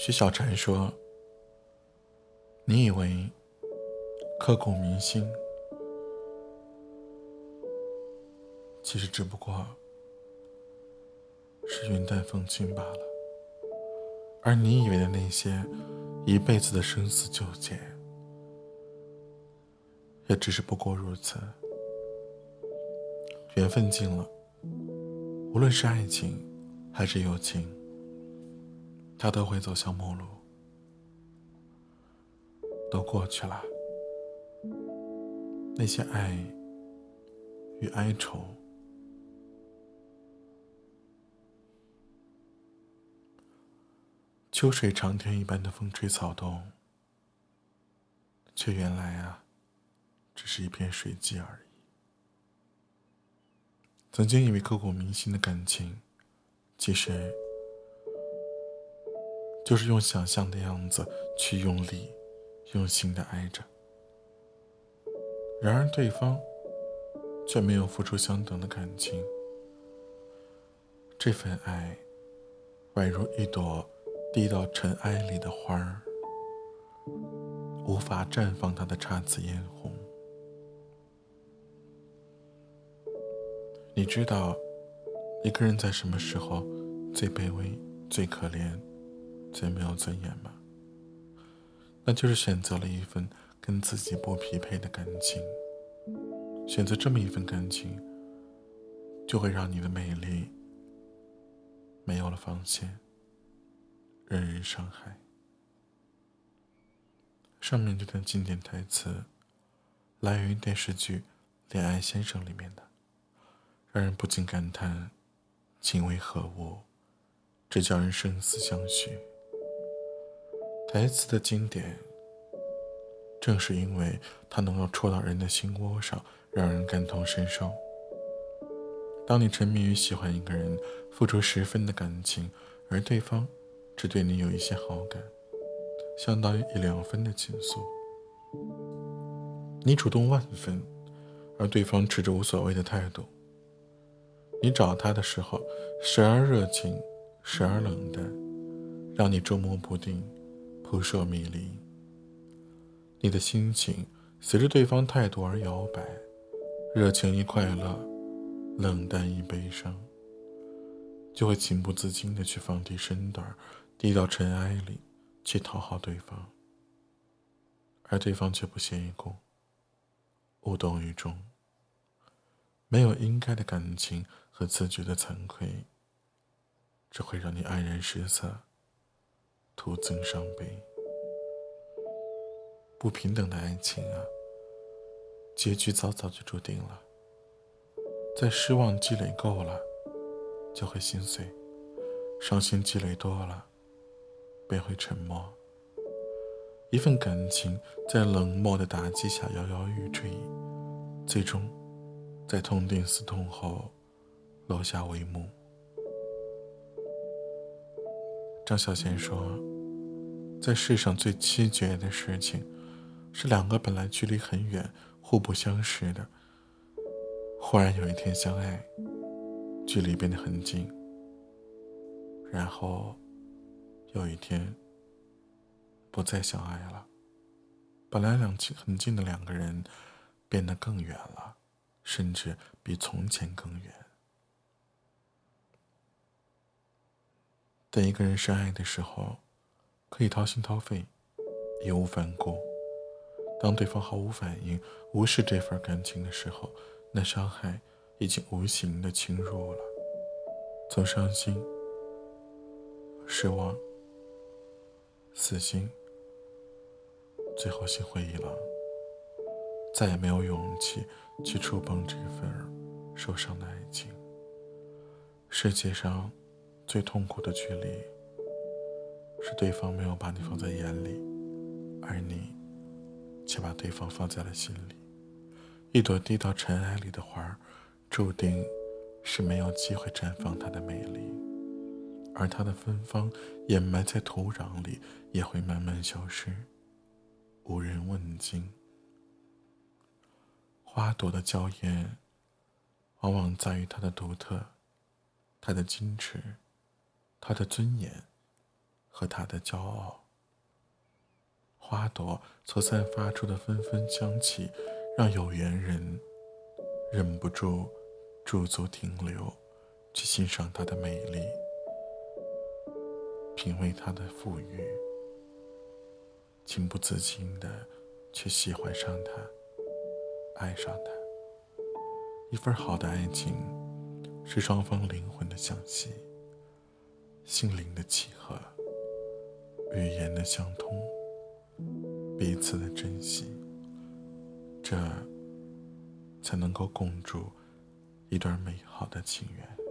徐小婵说：“你以为刻骨铭心，其实只不过是云淡风轻罢了。而你以为的那些一辈子的生死纠结，也只是不过如此。缘分尽了，无论是爱情还是友情。”他都会走向末路，都过去了。那些爱与哀愁，秋水长天一般的风吹草动，却原来啊，只是一片水迹而已。曾经以为刻骨铭心的感情，其实。就是用想象的样子去用力、用心的爱着，然而对方却没有付出相等的感情。这份爱，宛如一朵滴到尘埃里的花儿，无法绽放它的姹紫嫣红。你知道，一个人在什么时候最卑微、最可怜？最没有尊严吗？那就是选择了一份跟自己不匹配的感情。选择这么一份感情，就会让你的美丽没有了防线，任人伤害。上面这段经典台词，来源于电视剧《恋爱先生》里面的，让人不禁感叹：情为何物，只叫人生死相许。台词的经典，正是因为它能够戳到人的心窝上，让人感同身受。当你沉迷于喜欢一个人，付出十分的感情，而对方只对你有一些好感，相当于一两分的情愫。你主动万分，而对方持着无所谓的态度。你找他的时候，时而热情，时而冷淡，让你捉摸不定。扑朔迷离，你的心情随着对方态度而摇摆，热情一快乐，冷淡一悲伤，就会情不自禁的去放低身段，低到尘埃里去讨好对方，而对方却不屑一顾，无动于衷，没有应该的感情和自觉的惭愧，只会让你黯然失色。徒增伤悲，不平等的爱情啊，结局早早就注定了。在失望积累够了，就会心碎；伤心积累多了，便会沉默。一份感情在冷漠的打击下摇摇欲坠，最终在痛定思痛后落下帷幕。张小娴说：“在世上最凄绝的事情，是两个本来距离很远、互不相识的，忽然有一天相爱，距离变得很近；然后有一天不再相爱了，本来两近很近的两个人，变得更远了，甚至比从前更远。”等一个人深爱的时候，可以掏心掏肺，义无反顾；当对方毫无反应，无视这份感情的时候，那伤害已经无形的侵入了。从伤心、失望、死心，最后心灰意冷，再也没有勇气去触碰这份受伤的爱情。世界上。最痛苦的距离，是对方没有把你放在眼里，而你却把对方放在了心里。一朵低到尘埃里的花，注定是没有机会绽放它的美丽，而它的芬芳掩埋在土壤里，也会慢慢消失，无人问津。花朵的娇艳，往往在于它的独特，它的矜持。它的尊严和他的骄傲。花朵所散发出的芬芬香气，让有缘人忍不住驻足停留，去欣赏它的美丽，品味它的馥郁，情不自禁的去喜欢上它，爱上它。一份好的爱情，是双方灵魂的相吸，心灵的契合，语言的相通，彼此的珍惜，这才能够共筑一段美好的情缘。